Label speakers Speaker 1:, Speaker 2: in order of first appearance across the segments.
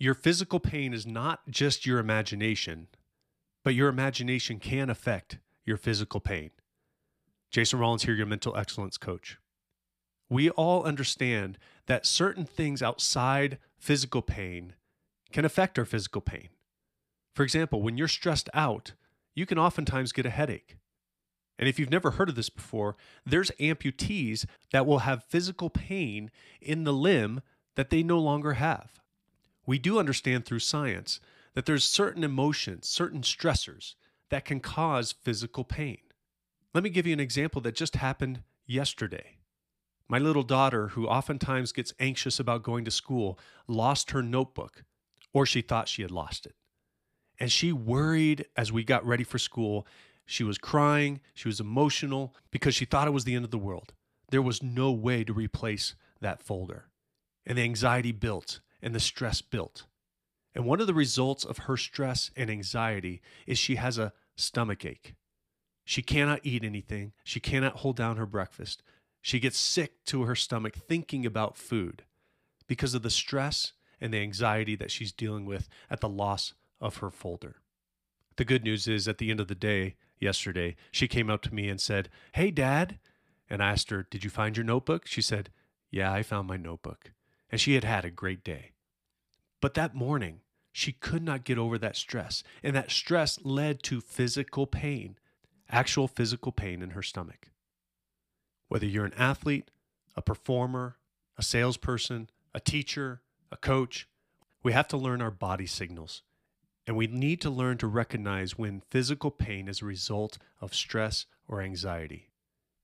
Speaker 1: Your physical pain is not just your imagination, but your imagination can affect your physical pain. Jason Rollins here, your mental excellence coach. We all understand that certain things outside physical pain can affect our physical pain. For example, when you're stressed out, you can oftentimes get a headache. And if you've never heard of this before, there's amputees that will have physical pain in the limb that they no longer have we do understand through science that there's certain emotions, certain stressors that can cause physical pain. Let me give you an example that just happened yesterday. My little daughter, who oftentimes gets anxious about going to school, lost her notebook, or she thought she had lost it. And she worried as we got ready for school. She was crying, she was emotional because she thought it was the end of the world. There was no way to replace that folder. And the anxiety built and the stress built. And one of the results of her stress and anxiety is she has a stomach ache. She cannot eat anything. She cannot hold down her breakfast. She gets sick to her stomach thinking about food because of the stress and the anxiety that she's dealing with at the loss of her folder. The good news is at the end of the day, yesterday, she came up to me and said, Hey, Dad. And I asked her, Did you find your notebook? She said, Yeah, I found my notebook and she had had a great day. But that morning, she could not get over that stress, and that stress led to physical pain, actual physical pain in her stomach. Whether you're an athlete, a performer, a salesperson, a teacher, a coach, we have to learn our body signals. And we need to learn to recognize when physical pain is a result of stress or anxiety,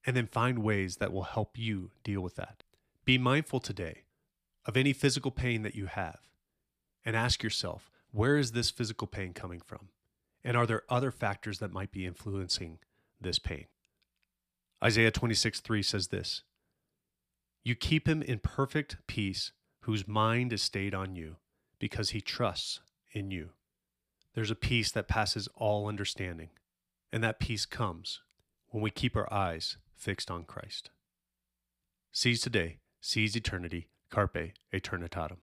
Speaker 1: and then find ways that will help you deal with that. Be mindful today of any physical pain that you have and ask yourself, where is this physical pain coming from? And are there other factors that might be influencing this pain? Isaiah 26 3 says this You keep him in perfect peace, whose mind is stayed on you, because he trusts in you. There's a peace that passes all understanding, and that peace comes when we keep our eyes fixed on Christ. Seize today, seize eternity, Carpe Eternitatem.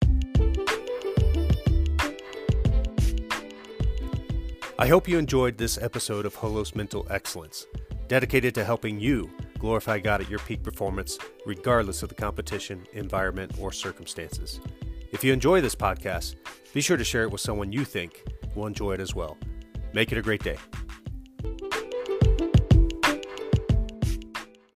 Speaker 1: I hope you enjoyed this episode of Holos Mental Excellence, dedicated to helping you glorify God at your peak performance, regardless of the competition, environment, or circumstances. If you enjoy this podcast, be sure to share it with someone you think will enjoy it as well. Make it a great day.